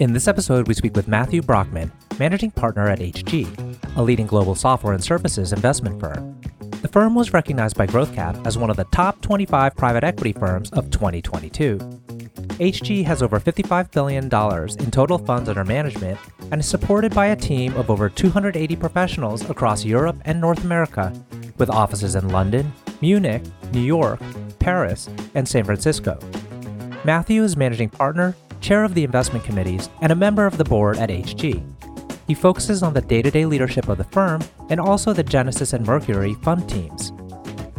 In this episode, we speak with Matthew Brockman, managing partner at HG, a leading global software and services investment firm. The firm was recognized by GrowthCap as one of the top 25 private equity firms of 2022. HG has over $55 billion in total funds under management and is supported by a team of over 280 professionals across Europe and North America, with offices in London, Munich, New York, Paris, and San Francisco. Matthew is managing partner chair of the investment committees, and a member of the board at HG. He focuses on the day to day leadership of the firm and also the Genesis and Mercury fund teams.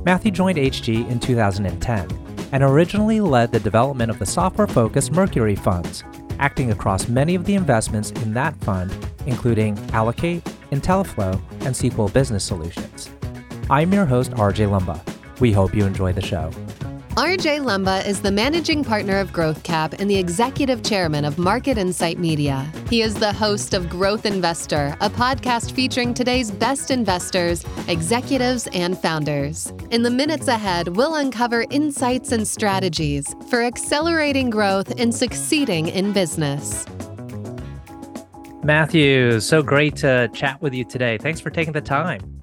Matthew joined HG in 2010 and originally led the development of the software focused Mercury funds, acting across many of the investments in that fund, including Allocate, Intelliflo, and Sequel Business Solutions. I'm your host, RJ Lumba. We hope you enjoy the show. RJ Lumba is the managing partner of GrowthCap and the executive chairman of Market Insight Media. He is the host of Growth Investor, a podcast featuring today's best investors, executives, and founders. In the minutes ahead, we'll uncover insights and strategies for accelerating growth and succeeding in business. Matthew, so great to chat with you today. Thanks for taking the time.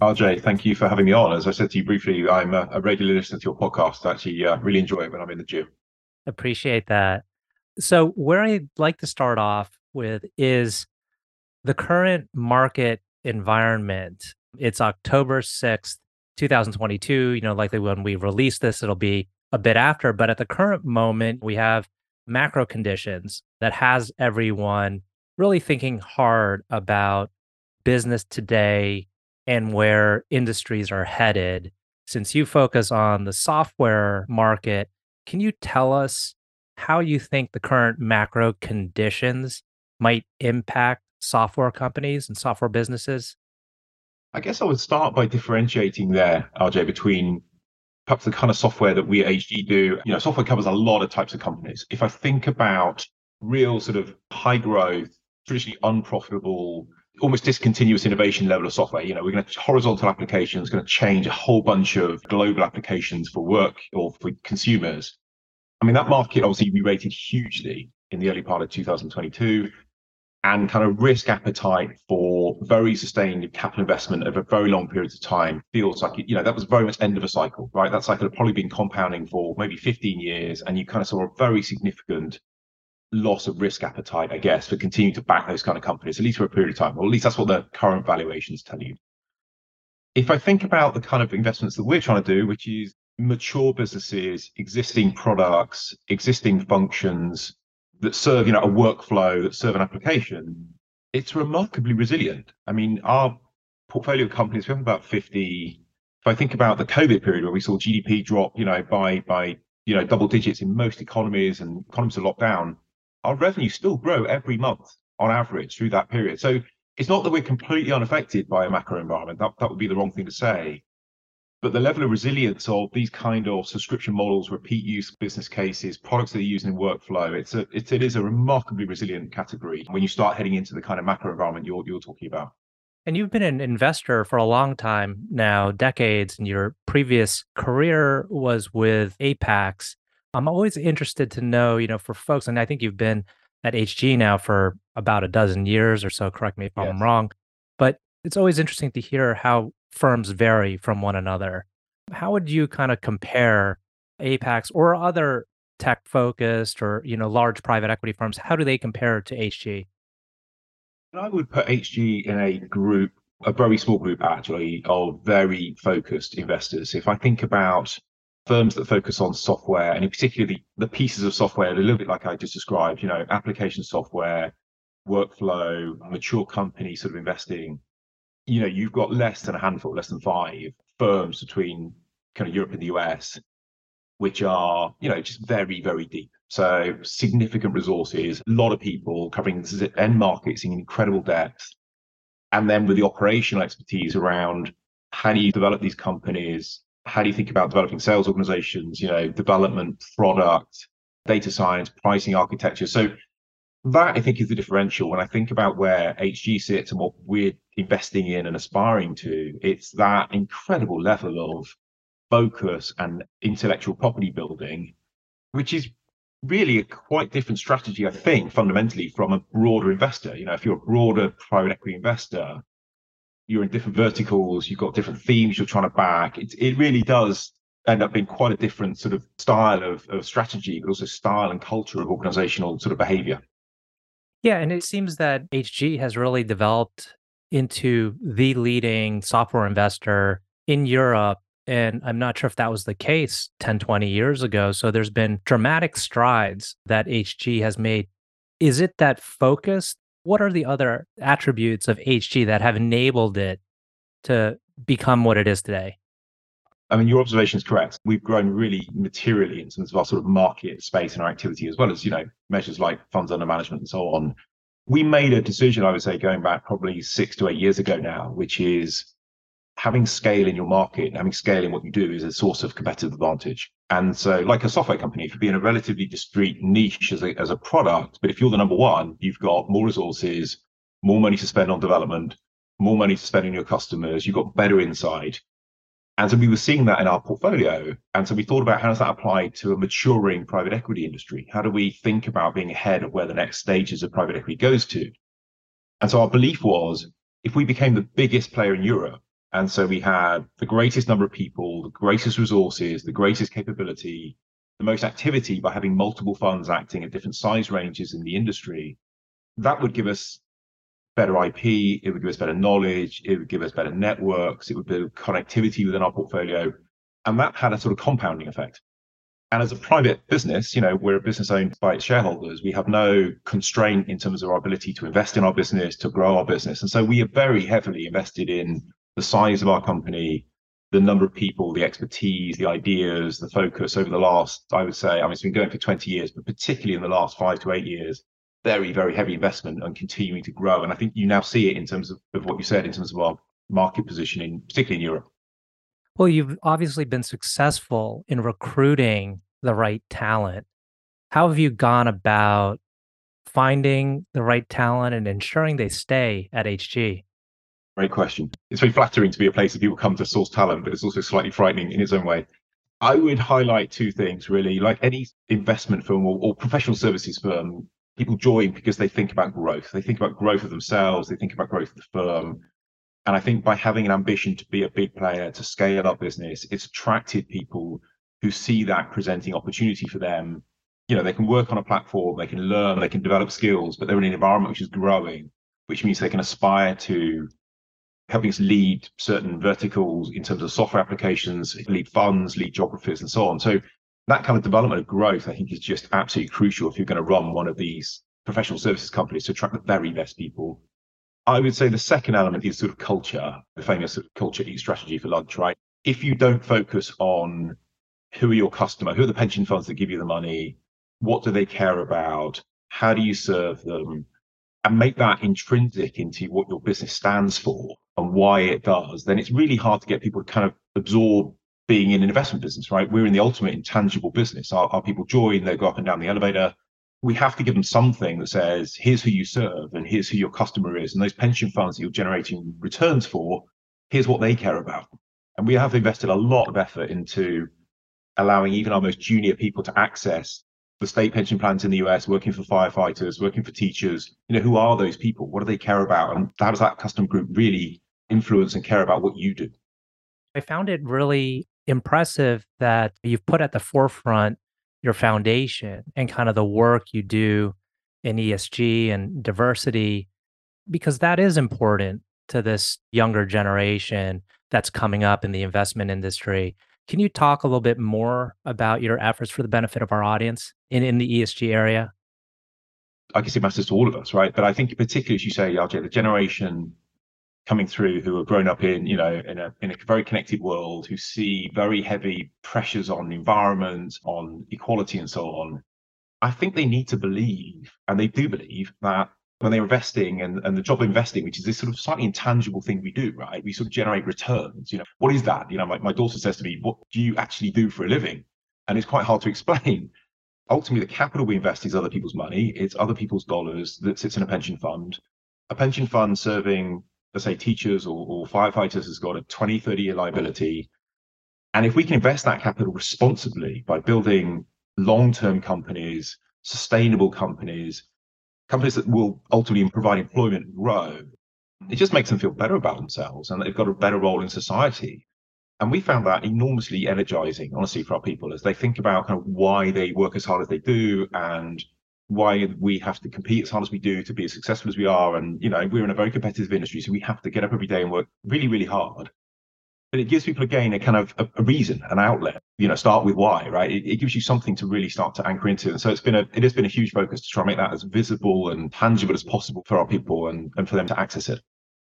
RJ, thank you for having me on. As I said to you briefly, I'm a, a regular listener to your podcast. I actually uh, really enjoy it when I'm in the gym. Appreciate that. So, where I'd like to start off with is the current market environment. It's October 6th, 2022. You know, likely when we release this, it'll be a bit after. But at the current moment, we have macro conditions that has everyone really thinking hard about business today and where industries are headed. Since you focus on the software market, can you tell us how you think the current macro conditions might impact software companies and software businesses? I guess I would start by differentiating there, RJ, between perhaps the kind of software that we at HG do. You know, software covers a lot of types of companies. If I think about real sort of high growth, traditionally unprofitable almost discontinuous innovation level of software. You know, we're going to horizontal applications going to change a whole bunch of global applications for work or for consumers. I mean, that market obviously re-rated hugely in the early part of 2022 and kind of risk appetite for very sustained capital investment over very long periods of time feels like you know that was very much end of a cycle right that cycle had probably been compounding for maybe 15 years and you kind of saw a very significant loss of risk appetite, I guess, for continuing to back those kind of companies, at least for a period of time, or at least that's what the current valuations tell you. If I think about the kind of investments that we're trying to do, which is mature businesses, existing products, existing functions that serve, you know, a workflow, that serve an application, it's remarkably resilient. I mean, our portfolio of companies, we have about 50. If I think about the COVID period where we saw GDP drop, you know, by by you know double digits in most economies and economies are locked down, our revenue still grow every month on average through that period. So it's not that we're completely unaffected by a macro environment. That, that would be the wrong thing to say. But the level of resilience of these kind of subscription models, repeat use business cases, products that are used in workflow, it's a it's, it is a remarkably resilient category when you start heading into the kind of macro environment you're you're talking about. And you've been an investor for a long time now, decades, and your previous career was with Apax. I'm always interested to know, you know, for folks, and I think you've been at HG now for about a dozen years or so. Correct me if yes. I'm wrong, but it's always interesting to hear how firms vary from one another. How would you kind of compare Apax or other tech focused or you know large private equity firms? How do they compare to HG? I would put HG in a group, a very small group actually, of very focused investors. If I think about firms that focus on software and in particular the, the pieces of software, a little bit like I just described, you know, application software, workflow, mature company sort of investing, you know, you've got less than a handful, less than five firms between kind of Europe and the US, which are, you know, just very, very deep. So significant resources, a lot of people covering end markets in incredible depth. And then with the operational expertise around how do you develop these companies, how do you think about developing sales organizations, you know, development, product, data science, pricing architecture? So that I think is the differential. When I think about where HG sits and what we're investing in and aspiring to, it's that incredible level of focus and intellectual property building, which is really a quite different strategy, I think, fundamentally from a broader investor. You know, if you're a broader private equity investor, you're in different verticals, you've got different themes you're trying to back. It, it really does end up being quite a different sort of style of, of strategy, but also style and culture of organizational sort of behavior. Yeah, and it seems that HG has really developed into the leading software investor in Europe. And I'm not sure if that was the case 10, 20 years ago. So there's been dramatic strides that HG has made. Is it that focus? What are the other attributes of HG that have enabled it to become what it is today? I mean, your observation is correct. We've grown really materially in terms of our sort of market space and our activity, as well as, you know, measures like funds under management and so on. We made a decision, I would say, going back probably six to eight years ago now, which is having scale in your market, having scale in what you do is a source of competitive advantage. And so, like a software company, if you be in a relatively discrete niche as a, as a product, but if you're the number one, you've got more resources, more money to spend on development, more money to spend on your customers, you've got better insight, and so we were seeing that in our portfolio. And so we thought about how does that apply to a maturing private equity industry? How do we think about being ahead of where the next stages of private equity goes to? And so our belief was if we became the biggest player in Europe, and so we had the greatest number of people, the greatest resources, the greatest capability, the most activity by having multiple funds acting at different size ranges in the industry, that would give us better IP, it would give us better knowledge, it would give us better networks, it would build connectivity within our portfolio. And that had a sort of compounding effect. And as a private business, you know, we're a business owned by its shareholders. We have no constraint in terms of our ability to invest in our business, to grow our business. And so we are very heavily invested in the size of our company, the number of people, the expertise, the ideas, the focus over the last, I would say, I mean, it's been going for 20 years, but particularly in the last five to eight years, very, very heavy investment and continuing to grow. And I think you now see it in terms of, of what you said, in terms of our market positioning, particularly in Europe. Well, you've obviously been successful in recruiting the right talent. How have you gone about finding the right talent and ensuring they stay at HG? Great question. It's very flattering to be a place that people come to source talent, but it's also slightly frightening in its own way. I would highlight two things really. Like any investment firm or, or professional services firm, people join because they think about growth. They think about growth of themselves. They think about growth of the firm. And I think by having an ambition to be a big player, to scale up business, it's attracted people who see that presenting opportunity for them. You know, they can work on a platform, they can learn, they can develop skills, but they're in an environment which is growing, which means they can aspire to helping us lead certain verticals in terms of software applications, lead funds, lead geographies, and so on. So that kind of development of growth, I think, is just absolutely crucial if you're going to run one of these professional services companies to attract the very best people. I would say the second element is sort of culture, the famous sort of culture eat strategy for lunch, right? If you don't focus on who are your customer, who are the pension funds that give you the money, what do they care about, how do you serve them, and make mm-hmm. that intrinsic into what your business stands for and why it does, then it's really hard to get people to kind of absorb being in an investment business, right? We're in the ultimate intangible business. Our, our people join, they go up and down the elevator. We have to give them something that says, here's who you serve and here's who your customer is. And those pension funds that you're generating returns for, here's what they care about. And we have invested a lot of effort into allowing even our most junior people to access the state pension plans in the US, working for firefighters, working for teachers. You know, who are those people? What do they care about? And how does that customer group really influence and care about what you do? I found it really impressive that you've put at the forefront your foundation and kind of the work you do in ESG and diversity, because that is important to this younger generation that's coming up in the investment industry. Can you talk a little bit more about your efforts for the benefit of our audience in, in the ESG area? I guess it matters to all of us, right? But I think particularly as you say, RJ, the generation coming through who have grown up in you know in a in a very connected world who see very heavy pressures on environment on equality and so on i think they need to believe and they do believe that when they're investing and, and the job of investing which is this sort of slightly intangible thing we do right? We sort of generate returns you know what is that? You know my, my daughter says to me what do you actually do for a living? And it's quite hard to explain. Ultimately the capital we invest is other people's money. It's other people's dollars that sits in a pension fund. A pension fund serving let's say teachers or, or firefighters has got a 20, 30 year liability. And if we can invest that capital responsibly by building long term companies, sustainable companies, companies that will ultimately provide employment and grow. It just makes them feel better about themselves and they've got a better role in society. And we found that enormously energizing, honestly, for our people as they think about kind of why they work as hard as they do and why we have to compete as hard as we do to be as successful as we are. And, you know, we're in a very competitive industry, so we have to get up every day and work really, really hard. But it gives people again a kind of a, a reason, an outlet. You know, start with why, right? It, it, gives you something to really start to anchor into. And so it's been a it has been a huge focus to try and make that as visible and tangible as possible for our people and, and for them to access it.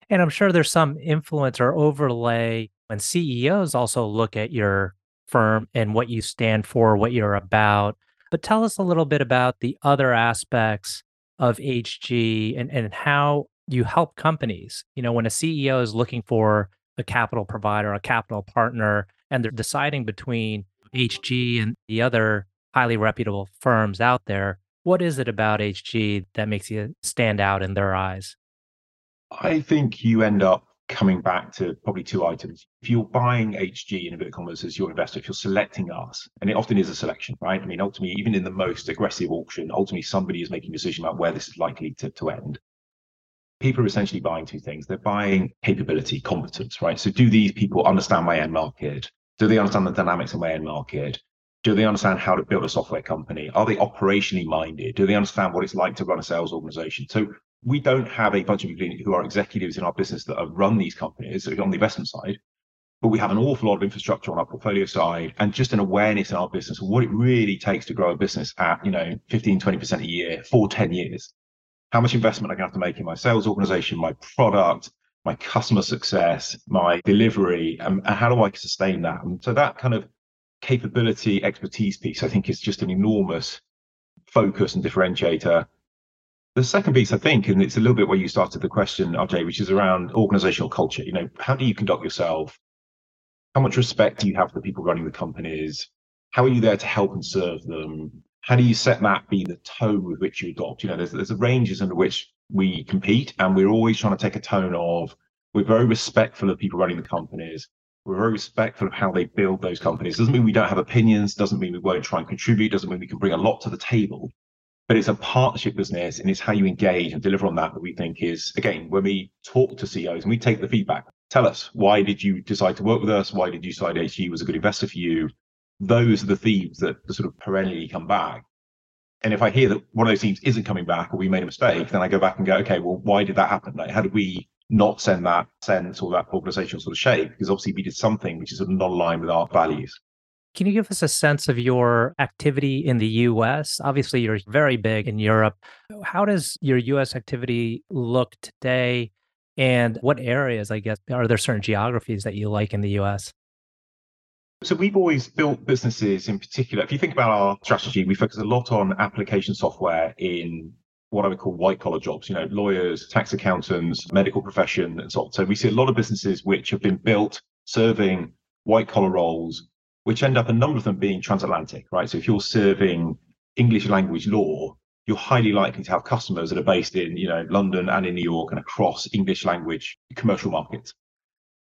And I'm sure there's some influence or overlay when CEOs also look at your firm and what you stand for, what you're about. But tell us a little bit about the other aspects of HG and, and how you help companies. You know, when a CEO is looking for a capital provider, a capital partner, and they're deciding between HG and the other highly reputable firms out there, what is it about HG that makes you stand out in their eyes? I think you end up coming back to probably two items. If you're buying HG in inverted commerce as your investor, if you're selecting us, and it often is a selection, right? I mean, ultimately, even in the most aggressive auction, ultimately somebody is making a decision about where this is likely to, to end. People are essentially buying two things. They're buying capability, competence, right? So do these people understand my end market? Do they understand the dynamics of my end market? Do they understand how to build a software company? Are they operationally minded? Do they understand what it's like to run a sales organization? So we don't have a bunch of people who are executives in our business that have run these companies on the investment side, but we have an awful lot of infrastructure on our portfolio side and just an awareness in our business of what it really takes to grow a business at, you know, 15, 20% a year for 10 years. How much investment I can have to make in my sales organization, my product, my customer success, my delivery, and, and how do I sustain that? And so that kind of capability, expertise piece, I think is just an enormous focus and differentiator the second piece, I think, and it's a little bit where you started the question, RJ, which is around organizational culture. You know, how do you conduct yourself? How much respect do you have for the people running the companies? How are you there to help and serve them? How do you set that be the tone with which you adopt? You know, there's there's a ranges under which we compete, and we're always trying to take a tone of we're very respectful of people running the companies. We're very respectful of how they build those companies. Doesn't mean we don't have opinions. Doesn't mean we won't try and contribute. Doesn't mean we can bring a lot to the table but it's a partnership business and it's how you engage and deliver on that that we think is again when we talk to ceos and we take the feedback tell us why did you decide to work with us why did you decide hg was a good investor for you those are the themes that sort of perennially come back and if i hear that one of those themes isn't coming back or we made a mistake then i go back and go okay well why did that happen like how did we not send that sense or that organizational sort of shape because obviously we did something which is sort of not aligned with our values can you give us a sense of your activity in the US? Obviously, you're very big in Europe. How does your US activity look today? And what areas, I guess, are there certain geographies that you like in the US? So we've always built businesses in particular. If you think about our strategy, we focus a lot on application software in what I would call white collar jobs, you know, lawyers, tax accountants, medical profession, and so on. So we see a lot of businesses which have been built serving white collar roles which end up a number of them being transatlantic, right? So if you're serving English language law, you're highly likely to have customers that are based in, you know, London and in New York and across English language commercial markets.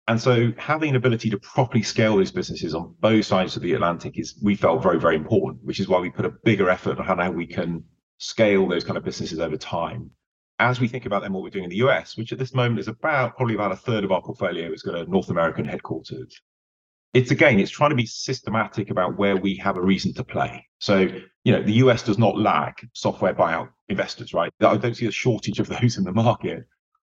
And so having an ability to properly scale these businesses on both sides of the Atlantic is we felt very, very important, which is why we put a bigger effort on how we can scale those kind of businesses over time. As we think about then what we're doing in the US, which at this moment is about probably about a third of our portfolio is got a North American headquarters it's again, it's trying to be systematic about where we have a reason to play. So, you know, the US does not lack software buyout investors, right? I don't see a shortage of those in the market.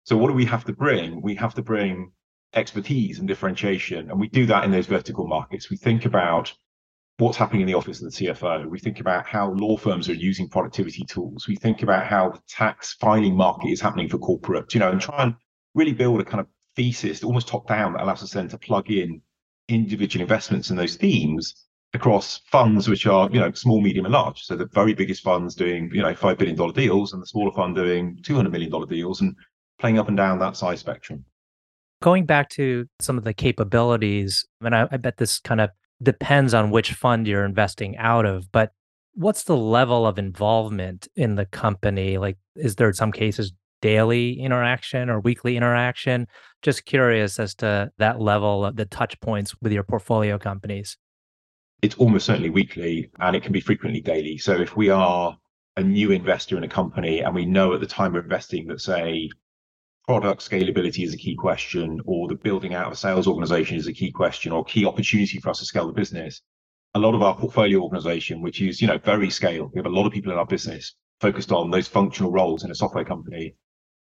So, what do we have to bring? We have to bring expertise and differentiation. And we do that in those vertical markets. We think about what's happening in the office of the CFO. We think about how law firms are using productivity tools. We think about how the tax filing market is happening for corporates, you know, and try and really build a kind of thesis, almost top down, that allows us then to plug in individual investments in those themes across funds which are you know small medium and large so the very biggest funds doing you know five billion dollar deals and the smaller fund doing 200 million dollar deals and playing up and down that size spectrum going back to some of the capabilities and I, I bet this kind of depends on which fund you're investing out of but what's the level of involvement in the company like is there in some cases daily interaction or weekly interaction? Just curious as to that level of the touch points with your portfolio companies. it's almost certainly weekly and it can be frequently daily. So if we are a new investor in a company and we know at the time we're investing that say product scalability is a key question or the building out of a sales organization is a key question or key opportunity for us to scale the business. A lot of our portfolio organization which is you know very scaled we have a lot of people in our business focused on those functional roles in a software company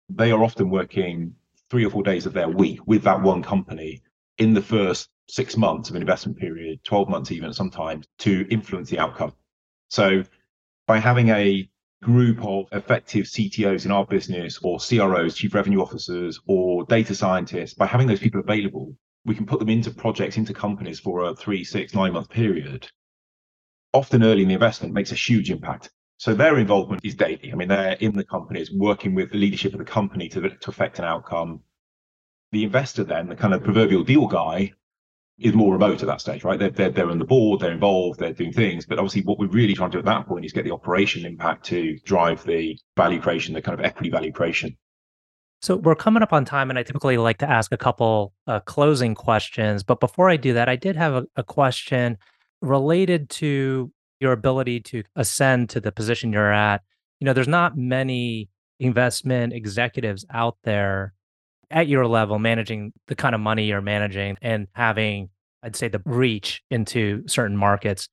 they are often working three or four days of their week with that one company in the first six months of an investment period 12 months even sometimes to influence the outcome. So by having a group of effective CTOs in our business or CROs, chief revenue officers, or data scientists, by having those people available, we can put them into projects, into companies for a three, six, nine month period. Often early in the investment makes a huge impact. So their involvement is daily. I mean, they're in the companies working with the leadership of the company to, to affect an outcome. The investor, then, the kind of proverbial deal guy, is more remote at that stage, right? They're, they're, they're on the board, they're involved, they're doing things. But obviously, what we're really trying to do at that point is get the operation impact to drive the value creation, the kind of equity value creation. So we're coming up on time, and I typically like to ask a couple uh, closing questions. But before I do that, I did have a, a question related to your ability to ascend to the position you're at. You know, there's not many investment executives out there at your level managing the kind of money you're managing and having i'd say the reach into certain markets.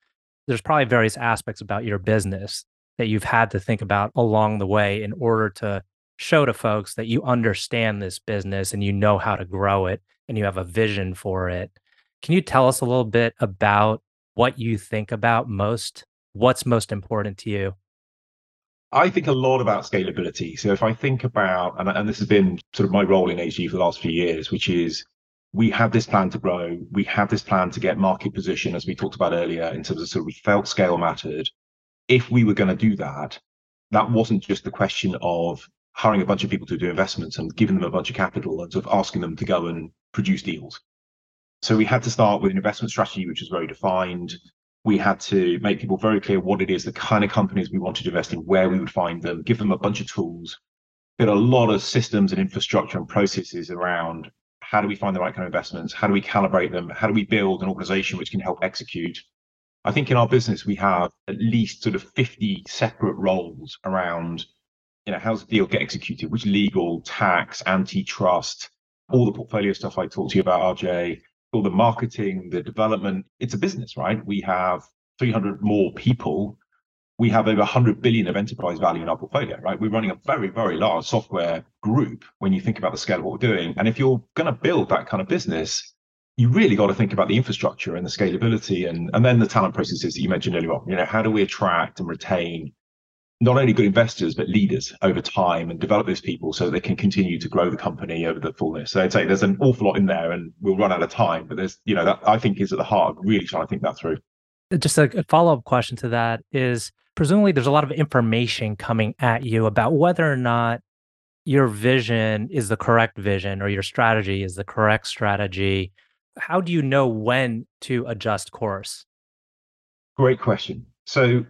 There's probably various aspects about your business that you've had to think about along the way in order to show to folks that you understand this business and you know how to grow it and you have a vision for it. Can you tell us a little bit about what you think about most what's most important to you? I think a lot about scalability. So if I think about, and, and this has been sort of my role in HG for the last few years, which is we have this plan to grow. We have this plan to get market position, as we talked about earlier, in terms of sort of felt scale mattered. If we were going to do that, that wasn't just the question of hiring a bunch of people to do investments and giving them a bunch of capital and sort of asking them to go and produce deals. So we had to start with an investment strategy, which was very defined we had to make people very clear what it is, the kind of companies we wanted to invest in, where we would find them, give them a bunch of tools, build a lot of systems and infrastructure and processes around how do we find the right kind of investments, how do we calibrate them, how do we build an organization which can help execute. I think in our business we have at least sort of 50 separate roles around, you know, how's the deal get executed, which legal, tax, antitrust, all the portfolio stuff I talked to you about, RJ, all the marketing, the development. It's a business, right? We have 300 more people. We have over 100 billion of enterprise value in our portfolio, right? We're running a very, very large software group when you think about the scale of what we're doing. And if you're going to build that kind of business, you really got to think about the infrastructure and the scalability and, and then the talent processes that you mentioned earlier on. You know, how do we attract and retain not only good investors but leaders over time and develop those people so they can continue to grow the company over the fullness. So I'd say there's an awful lot in there, and we'll run out of time. But there's, you know, that I think is at the heart of really trying to think that through. Just a follow up question to that is presumably there's a lot of information coming at you about whether or not your vision is the correct vision or your strategy is the correct strategy. How do you know when to adjust course? Great question. So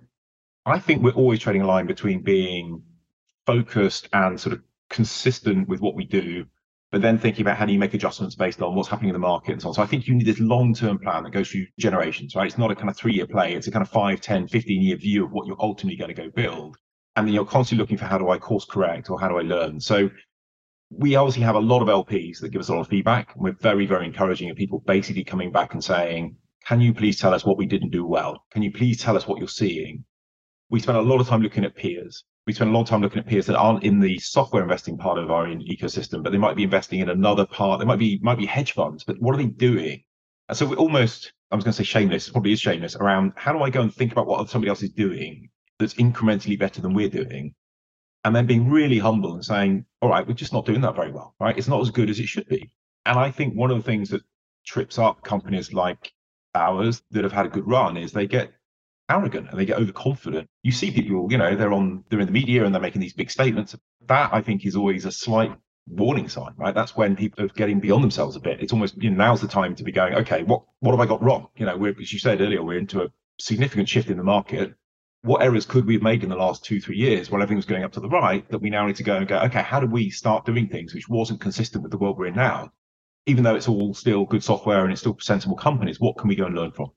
I think we're always trading a line between being focused and sort of consistent with what we do, but then thinking about how do you make adjustments based on what's happening in the market and so on. So I think you need this long-term plan that goes through generations, right? It's not a kind of three-year play. It's a kind of five, 10, 15 year view of what you're ultimately going to go build. And then you're constantly looking for how do I course correct or how do I learn? So we obviously have a lot of LPs that give us a lot of feedback. And we're very, very encouraging of people basically coming back and saying, can you please tell us what we didn't do well? Can you please tell us what you're seeing? We spend a lot of time looking at peers. We spend a lot of time looking at peers that aren't in the software investing part of our ecosystem, but they might be investing in another part. They might be might be hedge funds, but what are they doing? And so we're almost, I was going to say shameless, probably is shameless around how do I go and think about what somebody else is doing that's incrementally better than we're doing, and then being really humble and saying, all right, we're just not doing that very well, right? It's not as good as it should be. And I think one of the things that trips up companies like ours that have had a good run is they get arrogant and they get overconfident. You see people, you know, they're on, they're in the media and they're making these big statements. That I think is always a slight warning sign, right? That's when people are getting beyond themselves a bit. It's almost, you know, now's the time to be going, okay, what, what have I got wrong? You know, we're, as you said earlier, we're into a significant shift in the market. What errors could we have made in the last two, three years while everything was going up to the right that we now need to go and go, okay, how do we start doing things which wasn't consistent with the world we're in now? Even though it's all still good software and it's still sensible companies, what can we go and learn from?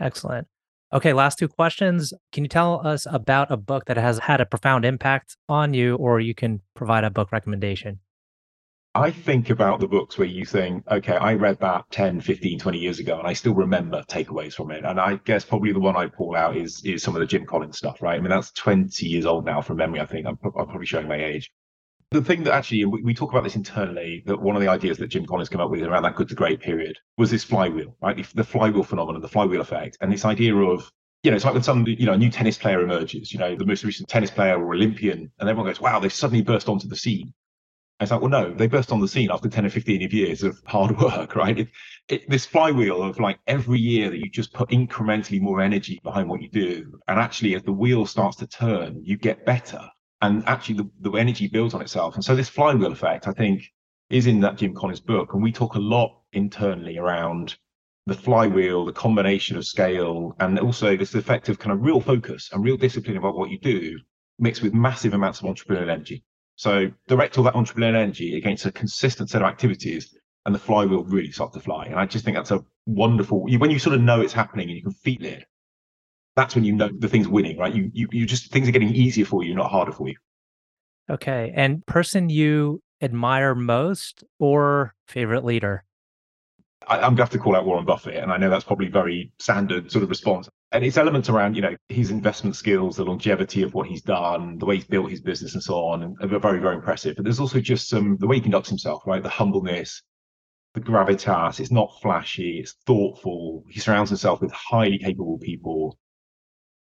Excellent. Okay, last two questions. Can you tell us about a book that has had a profound impact on you, or you can provide a book recommendation? I think about the books where you think, okay, I read that 10, 15, 20 years ago, and I still remember takeaways from it. And I guess probably the one I pull out is is some of the Jim Collins stuff, right? I mean, that's 20 years old now from memory, I think. I'm, I'm probably showing my age. The thing that actually, we, we talk about this internally, that one of the ideas that Jim Collins came up with around that good to great period was this flywheel, right? The, flywheel phenomenon, the flywheel effect, and this idea of you know, it's like when some, you know, a new tennis player emerges, you know, the most recent tennis player or Olympian, and everyone goes, wow, they suddenly burst onto the scene. It's like, well, no, they burst on the scene after 10 or 15 years of hard work, right? It, it, this flywheel of like every year that you just put incrementally more energy behind what you do. And actually, as the wheel starts to turn, you get better. And actually, the, the energy builds on itself. And so, this flywheel effect, I think, is in that Jim Collins book. And we talk a lot internally around the flywheel, the combination of scale, and also this effect of kind of real focus and real discipline about what you do mixed with massive amounts of entrepreneurial energy. So direct all that entrepreneurial energy against a consistent set of activities, and the flywheel really starts to fly. And I just think that's a wonderful. When you sort of know it's happening and you can feel it, that's when you know the thing's winning, right? You you you just things are getting easier for you, not harder for you. Okay, and person you admire most or favorite leader? I, am going to have to call out Warren Buffett, and I know that's probably very standard sort of response. And it's elements around, you know, his investment skills, the longevity of what he's done, the way he's built his business, and so on, and are very, very impressive. But there's also just some the way he conducts himself, right? The humbleness, the gravitas. It's not flashy. It's thoughtful. He surrounds himself with highly capable people.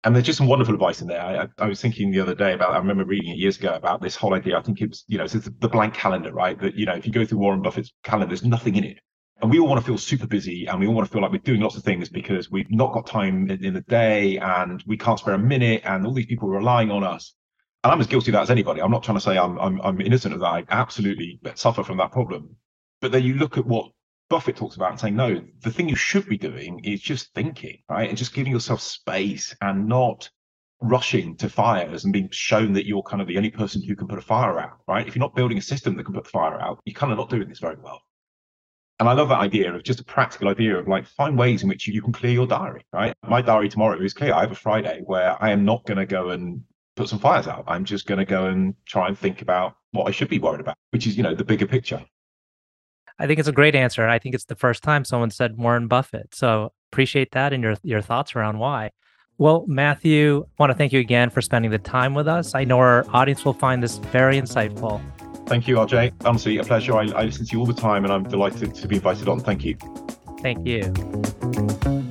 And there's just some wonderful advice in there. I, I, was thinking the other day about, I remember reading it years ago about this whole idea. I think it was, you know, it's the blank calendar, right? That, you know, if you go through Warren Buffett's calendar, there's nothing in it. And we all want to feel super busy and we all want to feel like we're doing lots of things because we've not got time in, in the day and we can't spare a minute and all these people are relying on us. And I'm as guilty of that as anybody. I'm not trying to say I'm, I'm, I'm innocent of that. I absolutely suffer from that problem. But then you look at what Buffett talks about and saying, no, the thing you should be doing is just thinking, right? And just giving yourself space and not rushing to fires and being shown that you're kind of the only person who can put a fire out, right? If you're not building a system that can put the fire out, you're kind of not doing this very well. And I love that idea of just a practical idea of like find ways in which you, you can clear your diary, right? My diary tomorrow is clear. I have a Friday where I am not going to go and put some fires out. I'm just going to go and try and think about what I should be worried about, which is, you know, the bigger picture. I think it's a great answer. I think it's the first time someone said Warren Buffett. So appreciate that and your your thoughts around why. Well, Matthew, I want to thank you again for spending the time with us. I know our audience will find this very insightful. Thank you, RJ. Honestly, a pleasure. I, I listen to you all the time and I'm delighted to be invited on. Thank you. Thank you.